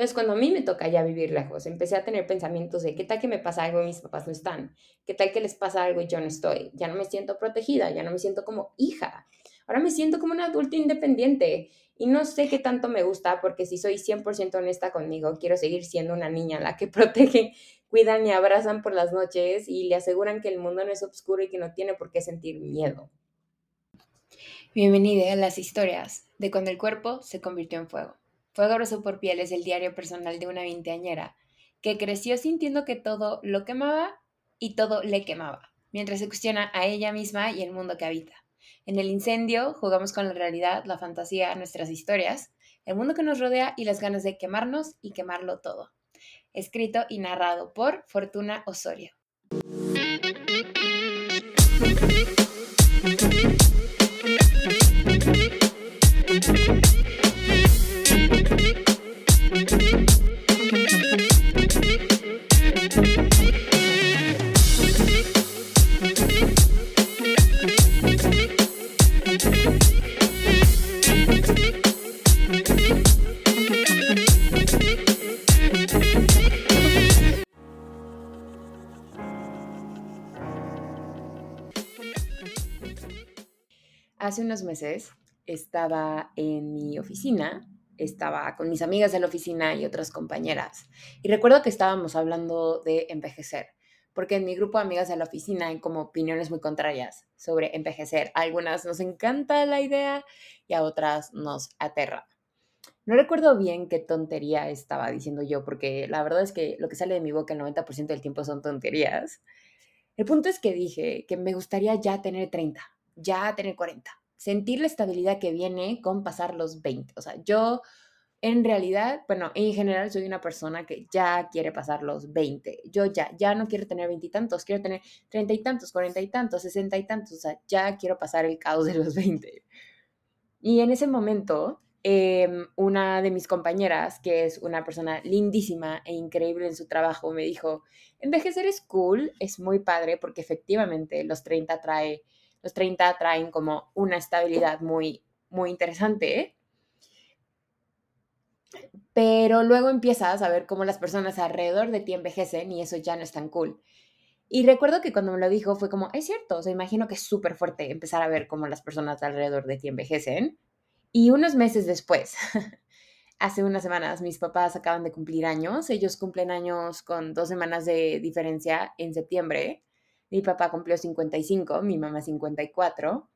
Entonces, cuando a mí me toca ya vivir lejos, empecé a tener pensamientos de qué tal que me pasa algo y mis papás no están, qué tal que les pasa algo y yo no estoy, ya no me siento protegida, ya no me siento como hija, ahora me siento como una adulta independiente y no sé qué tanto me gusta porque si soy 100% honesta conmigo, quiero seguir siendo una niña la que protege, cuidan y abrazan por las noches y le aseguran que el mundo no es oscuro y que no tiene por qué sentir miedo. Bienvenida a las historias de cuando el cuerpo se convirtió en fuego. Fuego Roso por Piel es el diario personal de una veinteañera que creció sintiendo que todo lo quemaba y todo le quemaba, mientras se cuestiona a ella misma y el mundo que habita. En el incendio jugamos con la realidad, la fantasía, nuestras historias, el mundo que nos rodea y las ganas de quemarnos y quemarlo todo. Escrito y narrado por Fortuna Osorio. Estaba en mi oficina, estaba con mis amigas de la oficina y otras compañeras. Y recuerdo que estábamos hablando de envejecer, porque en mi grupo de amigas de la oficina hay como opiniones muy contrarias sobre envejecer. Algunas nos encanta la idea y a otras nos aterra. No recuerdo bien qué tontería estaba diciendo yo, porque la verdad es que lo que sale de mi boca el 90% del tiempo son tonterías. El punto es que dije que me gustaría ya tener 30, ya tener 40 sentir la estabilidad que viene con pasar los 20. O sea, yo en realidad, bueno, en general soy una persona que ya quiere pasar los 20. Yo ya, ya no quiero tener veintitantos, quiero tener treinta y tantos, cuarenta y tantos, sesenta y tantos. O sea, ya quiero pasar el caos de los 20. Y en ese momento, em, una de mis compañeras, que es una persona lindísima e increíble en su trabajo, me dijo, envejecer es cool, es muy padre porque efectivamente los 30 trae los 30 traen como una estabilidad muy, muy interesante. Pero luego empiezas a ver cómo las personas alrededor de ti envejecen y eso ya no es tan cool. Y recuerdo que cuando me lo dijo fue como, es cierto, o sea, imagino que es súper fuerte empezar a ver cómo las personas alrededor de ti envejecen. Y unos meses después, hace unas semanas, mis papás acaban de cumplir años. Ellos cumplen años con dos semanas de diferencia en septiembre. Mi papá cumplió 55, mi mamá 54.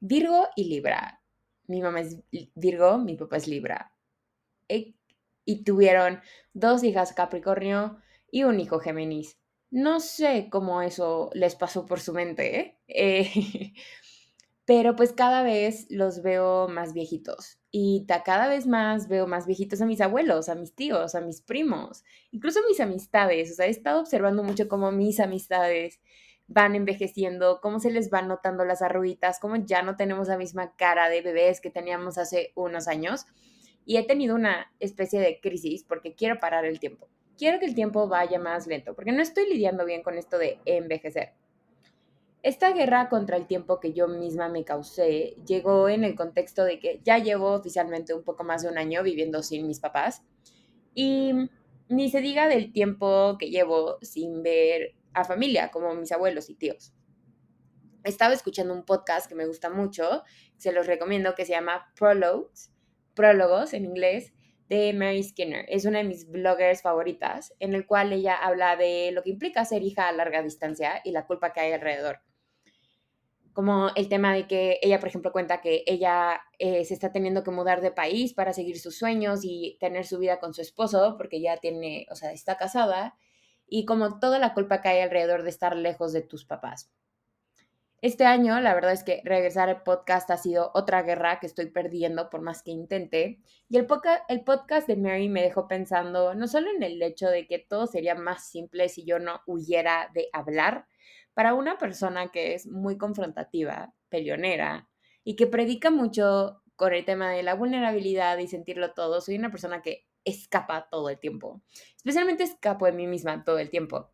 Virgo y Libra. Mi mamá es Virgo, mi papá es Libra. E, y tuvieron dos hijas Capricornio y un hijo Géminis. No sé cómo eso les pasó por su mente, ¿eh? eh pero pues cada vez los veo más viejitos y cada vez más veo más viejitos a mis abuelos, a mis tíos, a mis primos, incluso mis amistades. O sea, he estado observando mucho cómo mis amistades van envejeciendo, cómo se les van notando las arruguitas, cómo ya no tenemos la misma cara de bebés que teníamos hace unos años. Y he tenido una especie de crisis porque quiero parar el tiempo. Quiero que el tiempo vaya más lento, porque no estoy lidiando bien con esto de envejecer. Esta guerra contra el tiempo que yo misma me causé llegó en el contexto de que ya llevo oficialmente un poco más de un año viviendo sin mis papás y ni se diga del tiempo que llevo sin ver a familia, como mis abuelos y tíos. Estaba escuchando un podcast que me gusta mucho, se los recomiendo, que se llama Prologues, Prólogos en inglés, de Mary Skinner. Es una de mis bloggers favoritas, en el cual ella habla de lo que implica ser hija a larga distancia y la culpa que hay alrededor como el tema de que ella, por ejemplo, cuenta que ella eh, se está teniendo que mudar de país para seguir sus sueños y tener su vida con su esposo, porque ya tiene, o sea, está casada, y como toda la culpa que hay alrededor de estar lejos de tus papás. Este año, la verdad es que regresar al podcast ha sido otra guerra que estoy perdiendo por más que intente. Y el, el podcast de Mary me dejó pensando no solo en el hecho de que todo sería más simple si yo no huyera de hablar, para una persona que es muy confrontativa, peleonera y que predica mucho con el tema de la vulnerabilidad y sentirlo todo, soy una persona que escapa todo el tiempo. Especialmente escapo de mí misma todo el tiempo.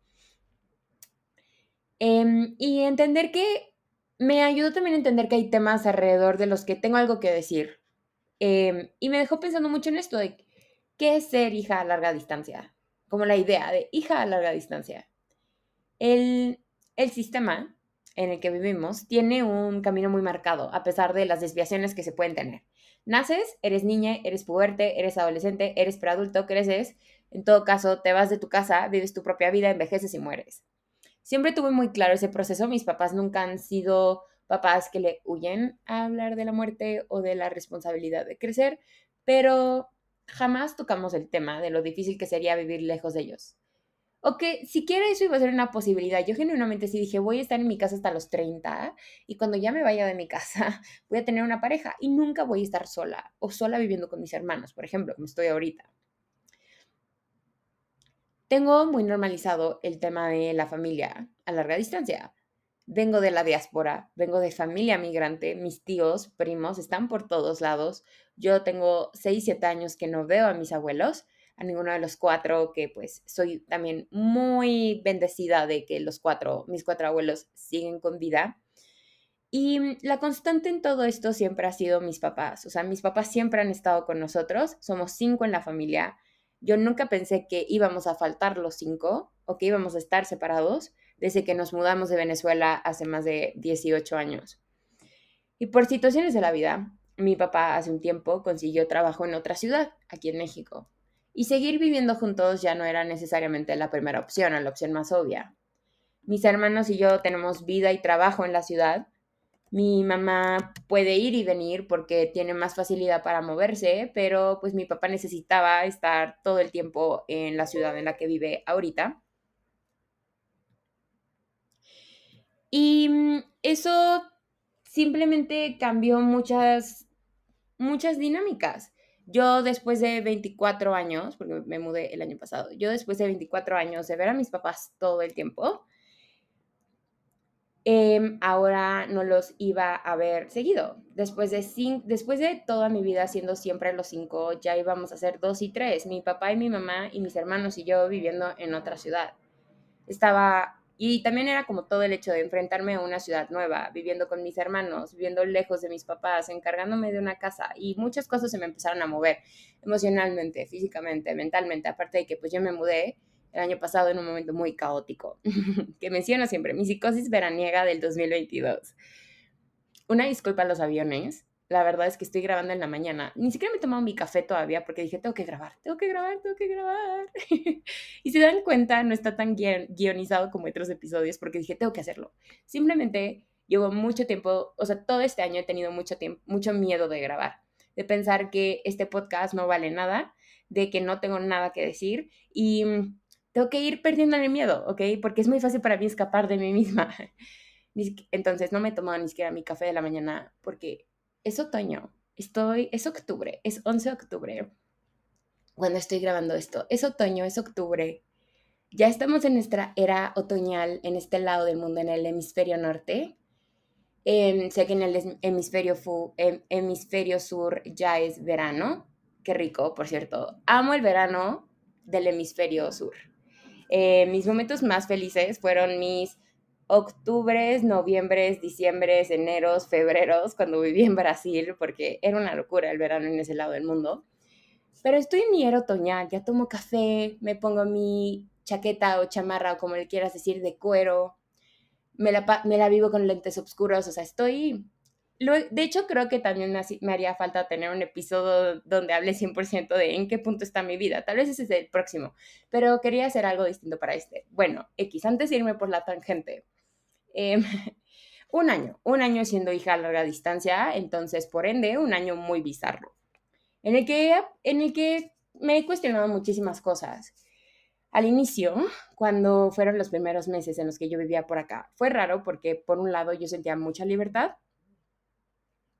Em, y entender que me ayudó también a entender que hay temas alrededor de los que tengo algo que decir. Em, y me dejó pensando mucho en esto de ¿Qué es ser hija a larga distancia? Como la idea de hija a larga distancia. El, el sistema en el que vivimos tiene un camino muy marcado, a pesar de las desviaciones que se pueden tener. Naces, eres niña, eres puberta, eres adolescente, eres preadulto, creces, en todo caso, te vas de tu casa, vives tu propia vida, envejeces y mueres. Siempre tuve muy claro ese proceso, mis papás nunca han sido papás que le huyen a hablar de la muerte o de la responsabilidad de crecer, pero jamás tocamos el tema de lo difícil que sería vivir lejos de ellos. O que siquiera eso iba a ser una posibilidad. Yo genuinamente sí dije, voy a estar en mi casa hasta los 30 y cuando ya me vaya de mi casa voy a tener una pareja y nunca voy a estar sola o sola viviendo con mis hermanos, por ejemplo, como estoy ahorita. Tengo muy normalizado el tema de la familia a larga distancia. Vengo de la diáspora, vengo de familia migrante, mis tíos, primos están por todos lados. Yo tengo 6, 7 años que no veo a mis abuelos, a ninguno de los cuatro, que pues soy también muy bendecida de que los cuatro, mis cuatro abuelos siguen con vida. Y la constante en todo esto siempre ha sido mis papás. O sea, mis papás siempre han estado con nosotros. Somos cinco en la familia. Yo nunca pensé que íbamos a faltar los cinco o que íbamos a estar separados desde que nos mudamos de Venezuela hace más de 18 años. Y por situaciones de la vida, mi papá hace un tiempo consiguió trabajo en otra ciudad, aquí en México. Y seguir viviendo juntos ya no era necesariamente la primera opción o la opción más obvia. Mis hermanos y yo tenemos vida y trabajo en la ciudad. Mi mamá puede ir y venir porque tiene más facilidad para moverse, pero pues mi papá necesitaba estar todo el tiempo en la ciudad en la que vive ahorita. Y mm, eso simplemente cambió muchas, muchas dinámicas. Yo después de 24 años, porque me mudé el año pasado, yo después de 24 años de ver a mis papás todo el tiempo, em, ahora no los iba a ver seguido. Después de, después de toda mi vida siendo siempre los cinco, ya íbamos a ser dos y tres, mi papá y mi mamá y mis hermanos y yo viviendo en otra ciudad. Estaba y también era como todo el hecho de enfrentarme a una ciudad nueva, viviendo con mis hermanos, viviendo lejos de mis papás, encargándome de una casa y muchas cosas se me empezaron a mover emocionalmente, físicamente, mentalmente, aparte de que pues yo me mudé el año pasado en un momento muy caótico, que menciono siempre, mi psicosis veraniega del 2022. Una disculpa a los aviones, la verdad es que estoy grabando en la mañana. Ni siquiera me he tomado mi café todavía porque dije, tengo que grabar, tengo que grabar, tengo que grabar. y si dan cuenta, no está tan guionizado como otros episodios porque dije, tengo que hacerlo. Simplemente llevo mucho tiempo, o sea, todo este año he tenido mucho tiempo, mucho miedo de grabar, de pensar que este podcast no vale nada, de que no tengo nada que decir y mm, tengo que ir perdiendo el miedo, ¿ok? Porque es muy fácil para mí escapar de mí misma. Entonces no me he tomado ni siquiera mi café de la mañana porque es otoño, estoy, es octubre, es 11 de octubre cuando estoy grabando esto. Es otoño, es octubre. Ya estamos en nuestra era otoñal en este lado del mundo, en el hemisferio norte. Em, sé que en el hemisferio, em, hemisferio sur ya es verano. Qué rico, por cierto. Amo el verano del hemisferio sur. Eh, mis momentos más felices fueron mis octubres, noviembres, diciembres, eneros, febreros, cuando viví en Brasil, porque era una locura el verano en ese lado del mundo. Pero estoy en mi ya tomo café, me pongo mi chaqueta o chamarra o como le quieras decir, de cuero, me la, me la vivo con lentes oscuros, o sea, estoy... de hecho, creo que también me, me haría falta tener un episodio donde hable 100% de en qué punto está mi vida. Tal vez ese es el próximo, pero quería hacer algo distinto para este. Bueno, X, antes de irme por la tangente, Em, un año, un año siendo hija a larga distancia, entonces por ende un año muy bizarro, en el que, en el que me he cuestionado muchísimas cosas. Al inicio, cuando fueron los primeros meses en los que yo vivía por acá, fue raro porque por un lado yo sentía mucha libertad,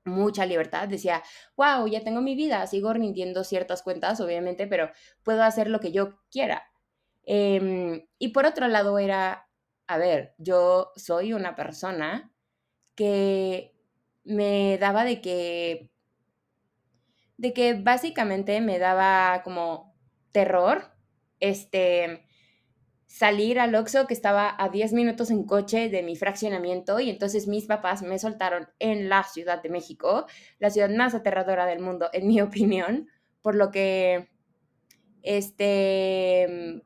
mucha libertad. Decía, wow, ya tengo mi vida, sigo rindiendo ciertas cuentas, obviamente, pero puedo hacer lo que yo quiera. Em, y por otro lado era, a ver, yo soy una persona que me daba de que, de que básicamente me daba como terror, este, salir al Oxxo que estaba a 10 minutos en coche de mi fraccionamiento y entonces mis papás me soltaron en la Ciudad de México, la ciudad más aterradora del mundo, en mi opinión, por lo que Este,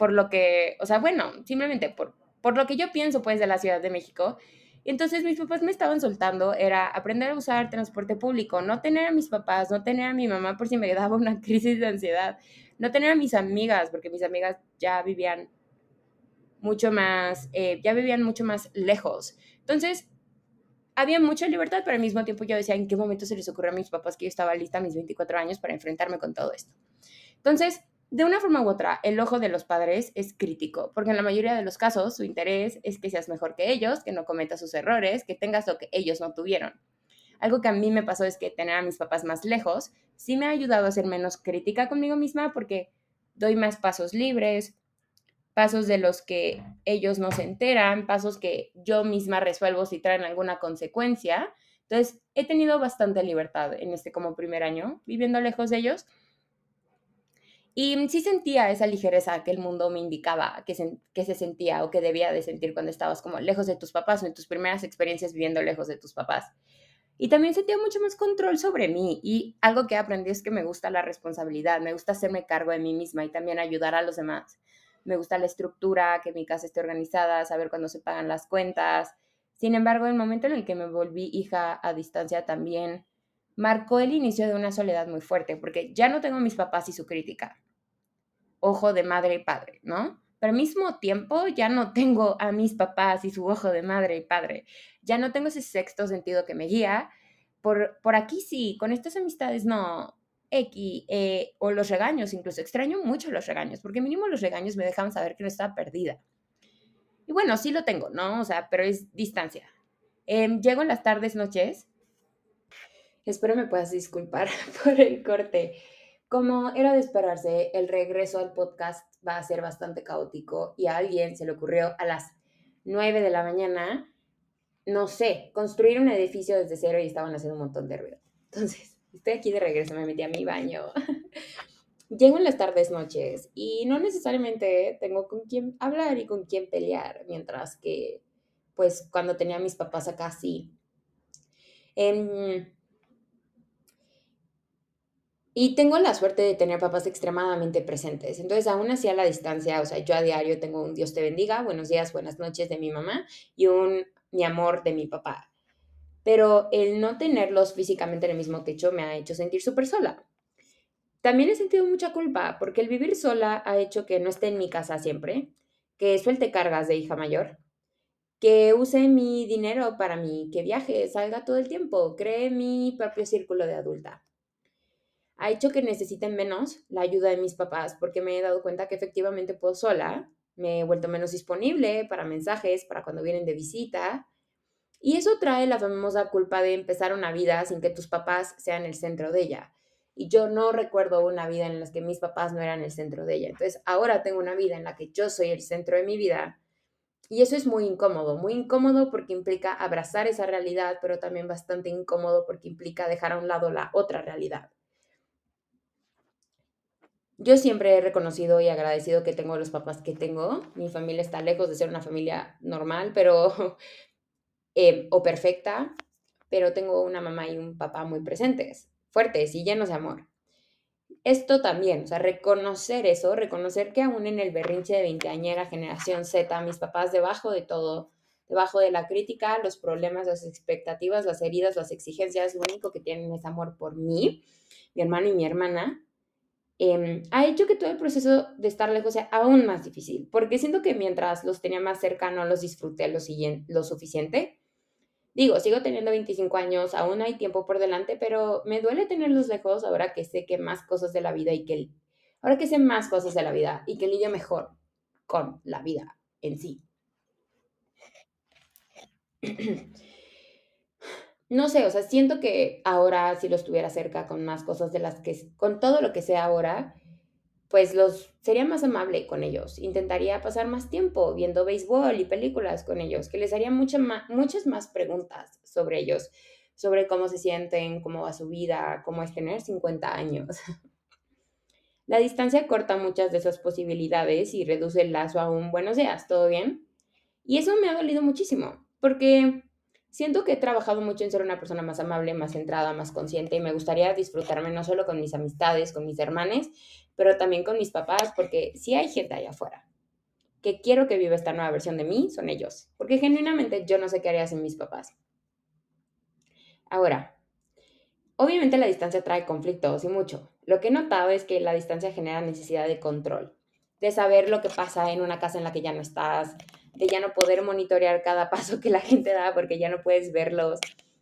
por lo que, o sea, bueno, simplemente por, por lo que yo pienso pues de la Ciudad de México. Entonces mis papás me estaban soltando, era aprender a usar transporte público, no tener a mis papás, no tener a mi mamá por si me daba una crisis de ansiedad, no tener a mis amigas, porque mis amigas ya vivían mucho más, eh, ya vivían mucho más lejos. Entonces, había mucha libertad, pero al mismo tiempo yo decía, ¿en qué momento se les ocurrió a mis papás que yo estaba lista a mis 24 años para enfrentarme con todo esto? Entonces, de una forma u otra, el ojo de los padres es crítico, porque en la mayoría de los casos su interés es que seas mejor que ellos, que no cometas sus errores, que tengas lo que ellos no tuvieron. Algo que a mí me pasó es que tener a mis papás más lejos sí me ha ayudado a ser menos crítica conmigo misma porque doy más pasos libres, pasos de los que ellos no se enteran, pasos que yo misma resuelvo si traen alguna consecuencia. Entonces, he tenido bastante libertad en este como primer año viviendo lejos de ellos y sí sentía esa ligereza que el mundo me indicaba que se, que se sentía o que debía de sentir cuando estabas como lejos de tus papás o en tus primeras experiencias viviendo lejos de tus papás. Y también sentía mucho más control sobre mí y algo que aprendí es que me gusta la responsabilidad, me gusta hacerme cargo de mí misma y también ayudar a los demás. Me gusta la estructura, que mi casa esté organizada, saber cuándo se pagan las cuentas. Sin embargo, el momento en el que me volví hija a distancia también marcó el inicio de una soledad muy fuerte, porque ya no tengo a mis papás y su crítica. Ojo de madre y padre, ¿no? Pero al mismo tiempo ya no tengo a mis papás y su ojo de madre y padre. Ya no tengo ese sexto sentido que me guía. Por, por aquí sí, con estas amistades no. X, eh, o los regaños, incluso extraño mucho los regaños, porque mínimo los regaños me dejan saber que no estaba perdida. Y bueno, sí lo tengo, ¿no? O sea, pero es distancia. Em, llego en las tardes, noches, Espero me puedas disculpar por el corte. Como era de esperarse, el regreso al podcast va a ser bastante caótico y a alguien se le ocurrió a las 9 de la mañana, no sé, construir un edificio desde cero y estaban haciendo un montón de ruido. Entonces, estoy aquí de regreso, me metí a mi baño. Llego en las tardes, noches y no necesariamente tengo con quién hablar y con quién pelear, mientras que, pues, cuando tenía a mis papás acá, sí. Y tengo la suerte de tener papás extremadamente presentes. Entonces, aún así a la distancia, o sea, yo a diario tengo un Dios te bendiga, buenos días, buenas noches de mi mamá y un mi amor de mi papá. Pero el no tenerlos físicamente en el mismo techo me ha hecho sentir súper sola. También he sentido mucha culpa porque el vivir sola ha hecho que no esté en mi casa siempre, que suelte cargas de hija mayor, que use mi dinero para mí, que viaje, salga todo el tiempo, cree mi propio círculo de adulta ha hecho que necesiten menos la ayuda de mis papás porque me he dado cuenta que efectivamente puedo sola, me he vuelto menos disponible para mensajes, para cuando vienen de visita. Y eso trae la famosa culpa de empezar una vida sin que tus papás sean el centro de ella. Y yo no recuerdo una vida en la que mis papás no eran el centro de ella. Entonces ahora tengo una vida en la que yo soy el centro de mi vida. Y eso es muy incómodo, muy incómodo porque implica abrazar esa realidad, pero también bastante incómodo porque implica dejar a un lado la otra realidad. Yo siempre he reconocido y agradecido que tengo los papás que tengo. Mi familia está lejos de ser una familia normal, pero eh, o perfecta, pero tengo una mamá y un papá muy presentes, fuertes y llenos de amor. Esto también, o sea, reconocer eso, reconocer que aún en el berrinche de veinteañera generación Z, mis papás debajo de todo, debajo de la crítica, los problemas, las expectativas, las heridas, las exigencias, lo único que tienen es amor por mí, mi hermano y mi hermana, Em, ha hecho que todo el proceso de estar lejos sea aún más difícil, porque siento que mientras los tenía más cerca no los disfruté lo, suficiente. Digo, sigo teniendo 25 años, aún hay tiempo por delante, pero me duele tenerlos lejos ahora que sé que más cosas de la vida y que ahora que sé más cosas de la vida y que lidio mejor con la vida en sí. no sé, o sea, siento que ahora si los tuviera cerca con más cosas de las que, con todo lo que sé ahora, pues los sería más amable con ellos. Intentaría pasar más tiempo viendo béisbol y películas con ellos, que les haría mucha muchas más preguntas sobre ellos, sobre cómo se sienten, cómo va su vida, cómo es tener 50 años. La distancia corta muchas de esas posibilidades y reduce el lazo a un buenos días, ¿todo bien? Y eso me ha dolido muchísimo, porque Siento que he trabajado mucho en ser una persona más amable, más centrada, más consciente y me gustaría disfrutarme no solo con mis amistades, con mis hermanos, pero también con mis papás, porque si hay gente allá afuera que quiero que viva esta nueva versión de mí, son ellos, porque genuinamente yo no sé qué haría sin mis papás. Ahora, obviamente la distancia trae conflictos y mucho. Lo que he notado es que la distancia genera necesidad de control, de saber lo que pasa en una casa en la que ya no estás, de ya no poder monitorear cada paso que la gente da porque ya no puedes verlos.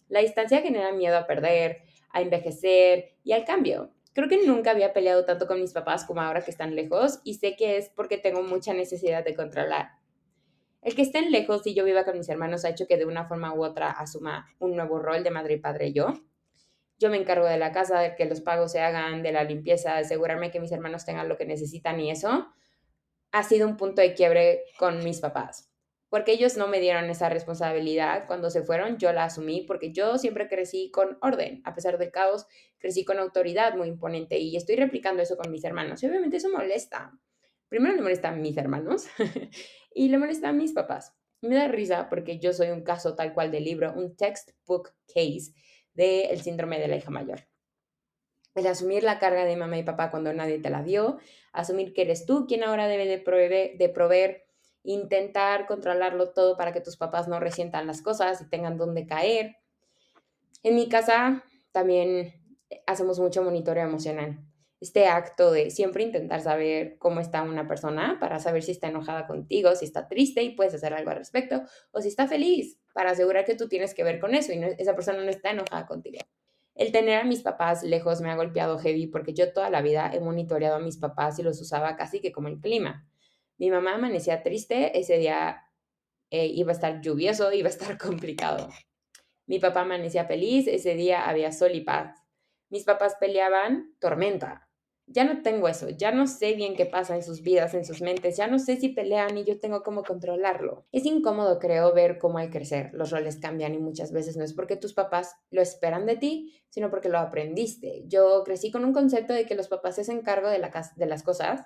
La distancia genera miedo a perder, a envejecer y al cambio. Creo que nunca había peleado tanto con mis papás como ahora que están lejos y sé que es porque tengo mucha necesidad de controlar. El que estén lejos y yo viva con mis hermanos ha hecho que de una forma u otra asuma un nuevo rol de madre y padre yo. Yo me encargo de la casa, de que los pagos se hagan, de la limpieza, de asegurarme que mis hermanos tengan lo que necesitan y eso ha sido un punto de quiebre con mis papás, porque ellos no me dieron esa responsabilidad. Cuando se fueron, yo la asumí porque yo siempre crecí con orden, a pesar del caos, crecí con autoridad muy imponente y estoy replicando eso con mis hermanos. Y obviamente eso molesta. Primero le molesta a mis hermanos y le molesta a mis papás. Me da risa porque yo soy un caso tal cual de libro, un textbook case del síndrome de la hija mayor el asumir la carga de mamá y papá cuando nadie te la dio, asumir que eres tú quien ahora debe de proveer, de proveer, intentar controlarlo todo para que tus papás no resientan las cosas y tengan dónde caer. En mi casa también hacemos mucho monitoreo emocional. Este acto de siempre intentar saber cómo está una persona para saber si está enojada contigo, si está triste y puedes hacer algo al respecto, o si está feliz para asegurar que tú tienes que ver con eso y esa persona no está enojada contigo. El tener a mis papás lejos me ha golpeado heavy porque yo toda la vida he monitoreado a mis papás y los usaba casi que como el clima. Mi mamá amanecía triste, ese día eh, iba a estar lluvioso, iba a estar complicado. Mi papá amanecía feliz, ese día había sol y paz. Mis papás peleaban, tormenta ya no tengo eso, ya no sé bien qué pasa en sus vidas, en sus mentes, ya no sé si pelean y yo tengo cómo controlarlo. Es incómodo, creo, ver cómo hay crecer, los roles cambian y muchas veces no es porque tus papás lo esperan de ti, sino porque lo aprendiste. Yo crecí con un concepto de que los papás se hacen de, la de las cosas,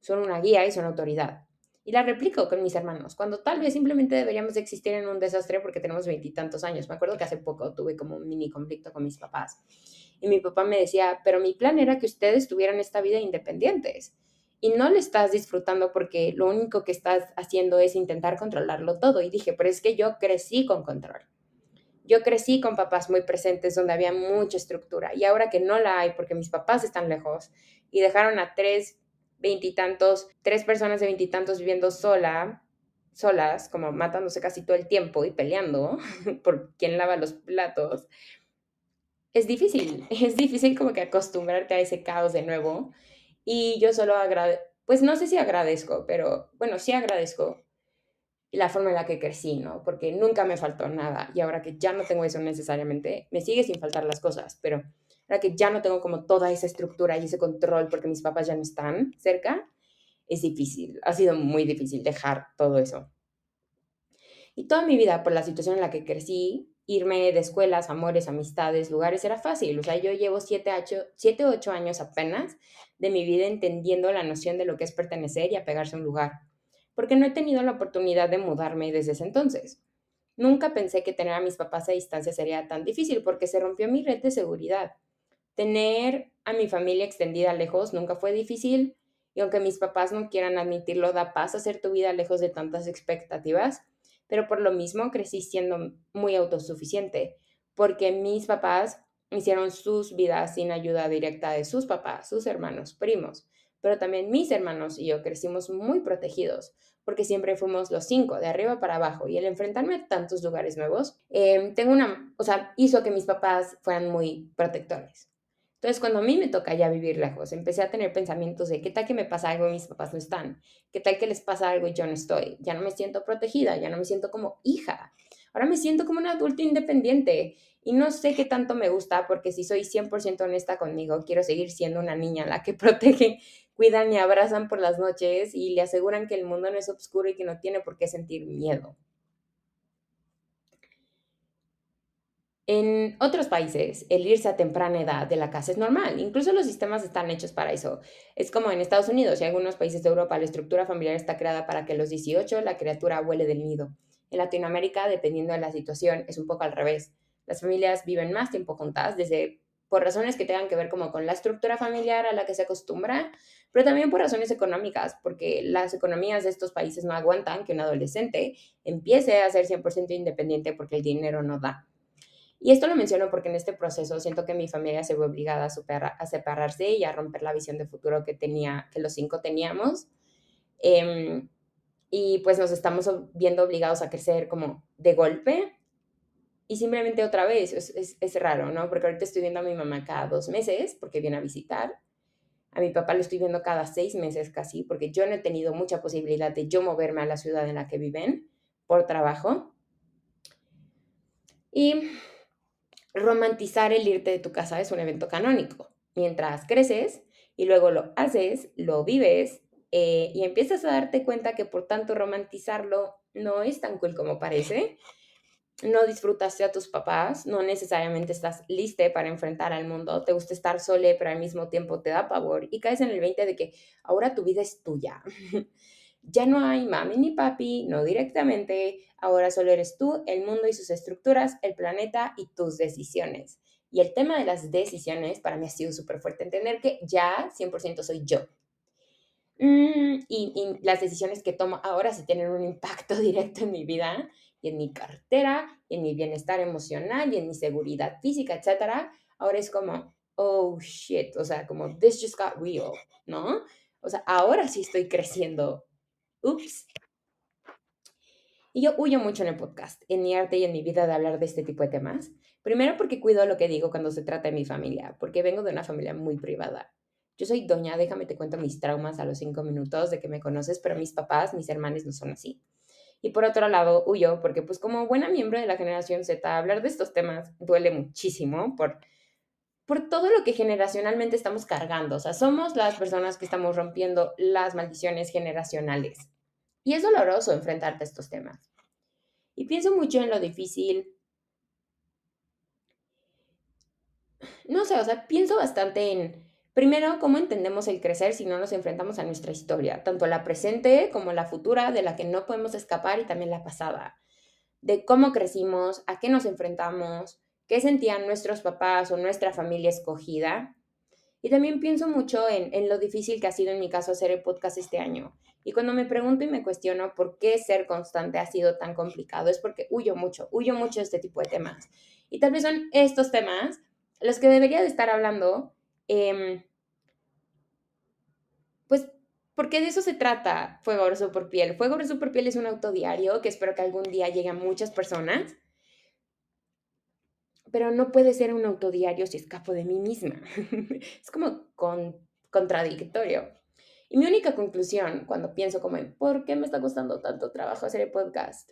son una guía y son autoridad. Y la replico con mis hermanos, cuando tal vez simplemente deberíamos existir en un desastre porque tenemos veintitantos años. Me acuerdo que hace poco tuve como un mini conflicto con mis papás y mi papá me decía, pero mi plan era que ustedes tuvieran esta vida independientes. Y no le estás disfrutando porque lo único que estás haciendo es intentar controlarlo todo. Y dije, pero es que yo crecí con control. Yo crecí con papás muy presentes donde había mucha estructura. Y ahora que no la hay porque mis papás están lejos y dejaron a tres veintitantos, tres personas de veintitantos viviendo sola, solas, como matándose casi todo el tiempo y peleando por quién lava los platos, es difícil, es difícil como que acostumbrarte a ese caos de nuevo. Y yo solo agradezco, pues no sé si agradezco, pero bueno, sí agradezco la forma en la que crecí, ¿no? Porque nunca me faltó nada y ahora que ya no tengo eso necesariamente, me sigue sin faltar las cosas, pero ahora que ya no tengo como toda esa estructura y ese control porque mis papás ya no están cerca, es difícil, ha sido muy difícil dejar todo eso. Y toda mi vida, por la situación en la que crecí, irme de escuelas, amores, amistades, lugares, era fácil. O sea, yo llevo siete, o ocho años apenas de mi vida entendiendo la noción de lo que es pertenecer y apegarse a un lugar, porque no he tenido la oportunidad de mudarme desde ese entonces. Nunca pensé que tener a mis papás a distancia sería tan difícil porque se rompió mi red de seguridad. Tener a mi familia extendida lejos nunca fue difícil y aunque mis papás no quieran admitirlo, da paz hacer tu vida lejos de tantas expectativas pero por lo mismo crecí siendo muy autosuficiente, porque mis papás hicieron sus vidas sin ayuda directa de sus papás, sus hermanos, primos, pero también mis hermanos y yo crecimos muy protegidos, porque siempre fuimos los cinco, de arriba para abajo, y el enfrentarme a tantos lugares nuevos, em, tengo una, o sea, hizo que mis papás fueran muy protectores. Entonces, cuando a mí me toca ya vivir lejos, empecé a tener pensamientos de qué tal que me pasa algo y mis papás no están, qué tal que les pasa algo y yo no estoy, ya no me siento protegida, ya no me siento como hija, ahora me siento como una adulta independiente y no sé qué tanto me gusta porque si soy 100% honesta conmigo, quiero seguir siendo una niña la que protege, cuidan y abrazan por las noches y le aseguran que el mundo no es oscuro y que no tiene por qué sentir miedo. En otros países, el irse a temprana edad de la casa es normal. Incluso los sistemas están hechos para eso. Es como en Estados Unidos y algunos países de Europa, la estructura familiar está creada para que a los 18 la criatura huele del nido. En Latinoamérica, dependiendo de la situación, es un poco al revés. Las familias viven más tiempo juntas, desde por razones que tengan que ver como con la estructura familiar a la que se acostumbra, pero también por razones económicas, porque las economías de estos países no aguantan que un adolescente empiece a ser 100% independiente porque el dinero no da. Y esto lo menciono porque en este proceso siento que mi familia se ve obligada a, separarse y a romper la visión de futuro que tenía, que los cinco teníamos. Em, y pues nos estamos viendo obligados a crecer como de golpe y simplemente otra vez, es, es, raro, ¿no? Porque ahorita estoy viendo a mi mamá cada dos meses porque viene a visitar. A mi papá lo estoy viendo cada seis meses casi porque yo no he tenido mucha posibilidad de yo moverme a la ciudad en la que viven por trabajo. Y romantizar el irte de tu casa es un evento canónico. Mientras creces y luego lo haces, lo vives eh, y empiezas a darte cuenta que por tanto romantizarlo no es tan cool como parece no disfrutaste a tus papás, no necesariamente estás lista para enfrentar al mundo, te gusta estar sola, pero al mismo tiempo te da pavor y caes en el 20 de que ahora tu vida es tuya. ya no hay mami ni papi, no directamente, ahora solo eres tú, el mundo y sus estructuras, el planeta y tus decisiones. Y el tema de las decisiones para mí ha sido súper fuerte, entender que ya 100% soy yo. Mm, y, y las decisiones que tomo ahora sí tienen un impacto directo en mi vida y en mi cartera, y en mi bienestar emocional, y en mi seguridad física, etcétera, ahora es como, oh shit, o sea, como this just got real, ¿no? O sea, ahora sí estoy creciendo. Ups. Y yo huyo mucho en el podcast, en mi arte y en mi vida de hablar de este tipo de temas. Primero porque cuido lo que digo cuando se trata de mi familia, porque vengo de una familia muy privada. Yo soy doña, déjame te cuento mis traumas a los cinco minutos de que me conoces, pero mis papás, mis hermanos no son así. Y por otro lado, huyo porque pues como buena miembro de la generación Z, hablar de estos temas duele muchísimo por, por todo lo que generacionalmente estamos cargando. O sea, somos las personas que estamos rompiendo las maldiciones generacionales. Y es doloroso enfrentarte a estos temas. Y pienso mucho en lo difícil. No sé, o sea, pienso bastante en Primero, ¿cómo entendemos el crecer si no nos enfrentamos a nuestra historia, tanto la presente como la futura, de la que no podemos escapar, y también la pasada? De cómo crecimos, a qué nos enfrentamos, qué sentían nuestros papás o nuestra familia escogida. Y también pienso mucho en, en lo difícil que ha sido en mi caso hacer el podcast este año. Y cuando me pregunto y me cuestiono por qué ser constante ha sido tan complicado, es porque huyo mucho, huyo mucho de este tipo de temas. Y tal vez son estos temas los que debería de estar hablando Em, pues, porque de eso se trata Fuego Grueso por Piel. Fuego Grueso por Piel es un autodiario que espero que algún día llegue a muchas personas, pero no puede ser un autodiario si escapo de mí misma. es como contradictorio. Y mi única conclusión cuando pienso como en por qué me está costando tanto trabajo hacer el podcast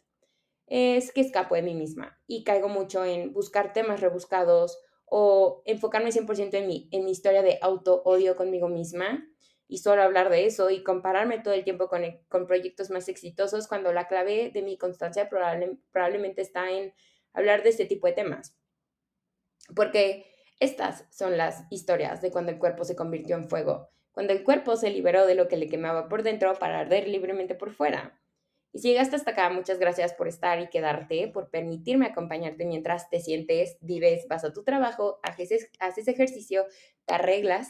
es que escapo de mí misma y caigo mucho en buscar temas rebuscados o enfocarme 100% en mi, en mi historia de auto-odio conmigo misma y solo hablar de eso y compararme todo el tiempo con, con proyectos más exitosos cuando la clave de mi constancia probablemente está en hablar de este tipo de temas. Porque estas son las historias de cuando el cuerpo se convirtió en fuego, cuando el cuerpo se liberó de lo que le quemaba por dentro para arder libremente por fuera. Y si llegaste hasta acá, muchas gracias por estar y quedarte, por permitirme acompañarte mientras te sientes, vives, vas a tu trabajo, haces, haces ejercicio, te arreglas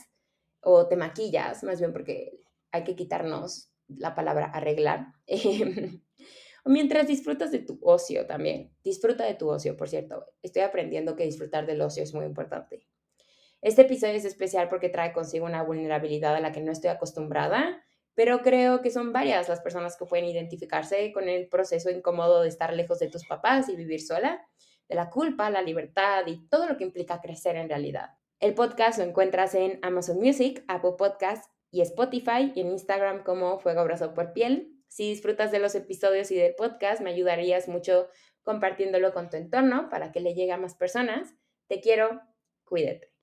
o te maquillas, más bien porque hay que quitarnos la palabra arreglar. o mientras disfrutas de tu ocio también. Disfruta de tu ocio, por cierto. Estoy aprendiendo que disfrutar del ocio es muy importante. Este episodio es especial porque trae consigo una vulnerabilidad a la que no estoy acostumbrada pero creo que son varias las personas que pueden identificarse con el proceso incómodo de estar lejos de tus papás y vivir sola, de la culpa, la libertad y todo lo que implica crecer en realidad. El podcast lo encuentras en Amazon Music, Apple Podcasts y Spotify y en Instagram como Fuego Abrazo por Piel. Si disfrutas de los episodios y del podcast, me ayudarías mucho compartiéndolo con tu entorno para que le llegue a más personas. Te quiero, cuídate.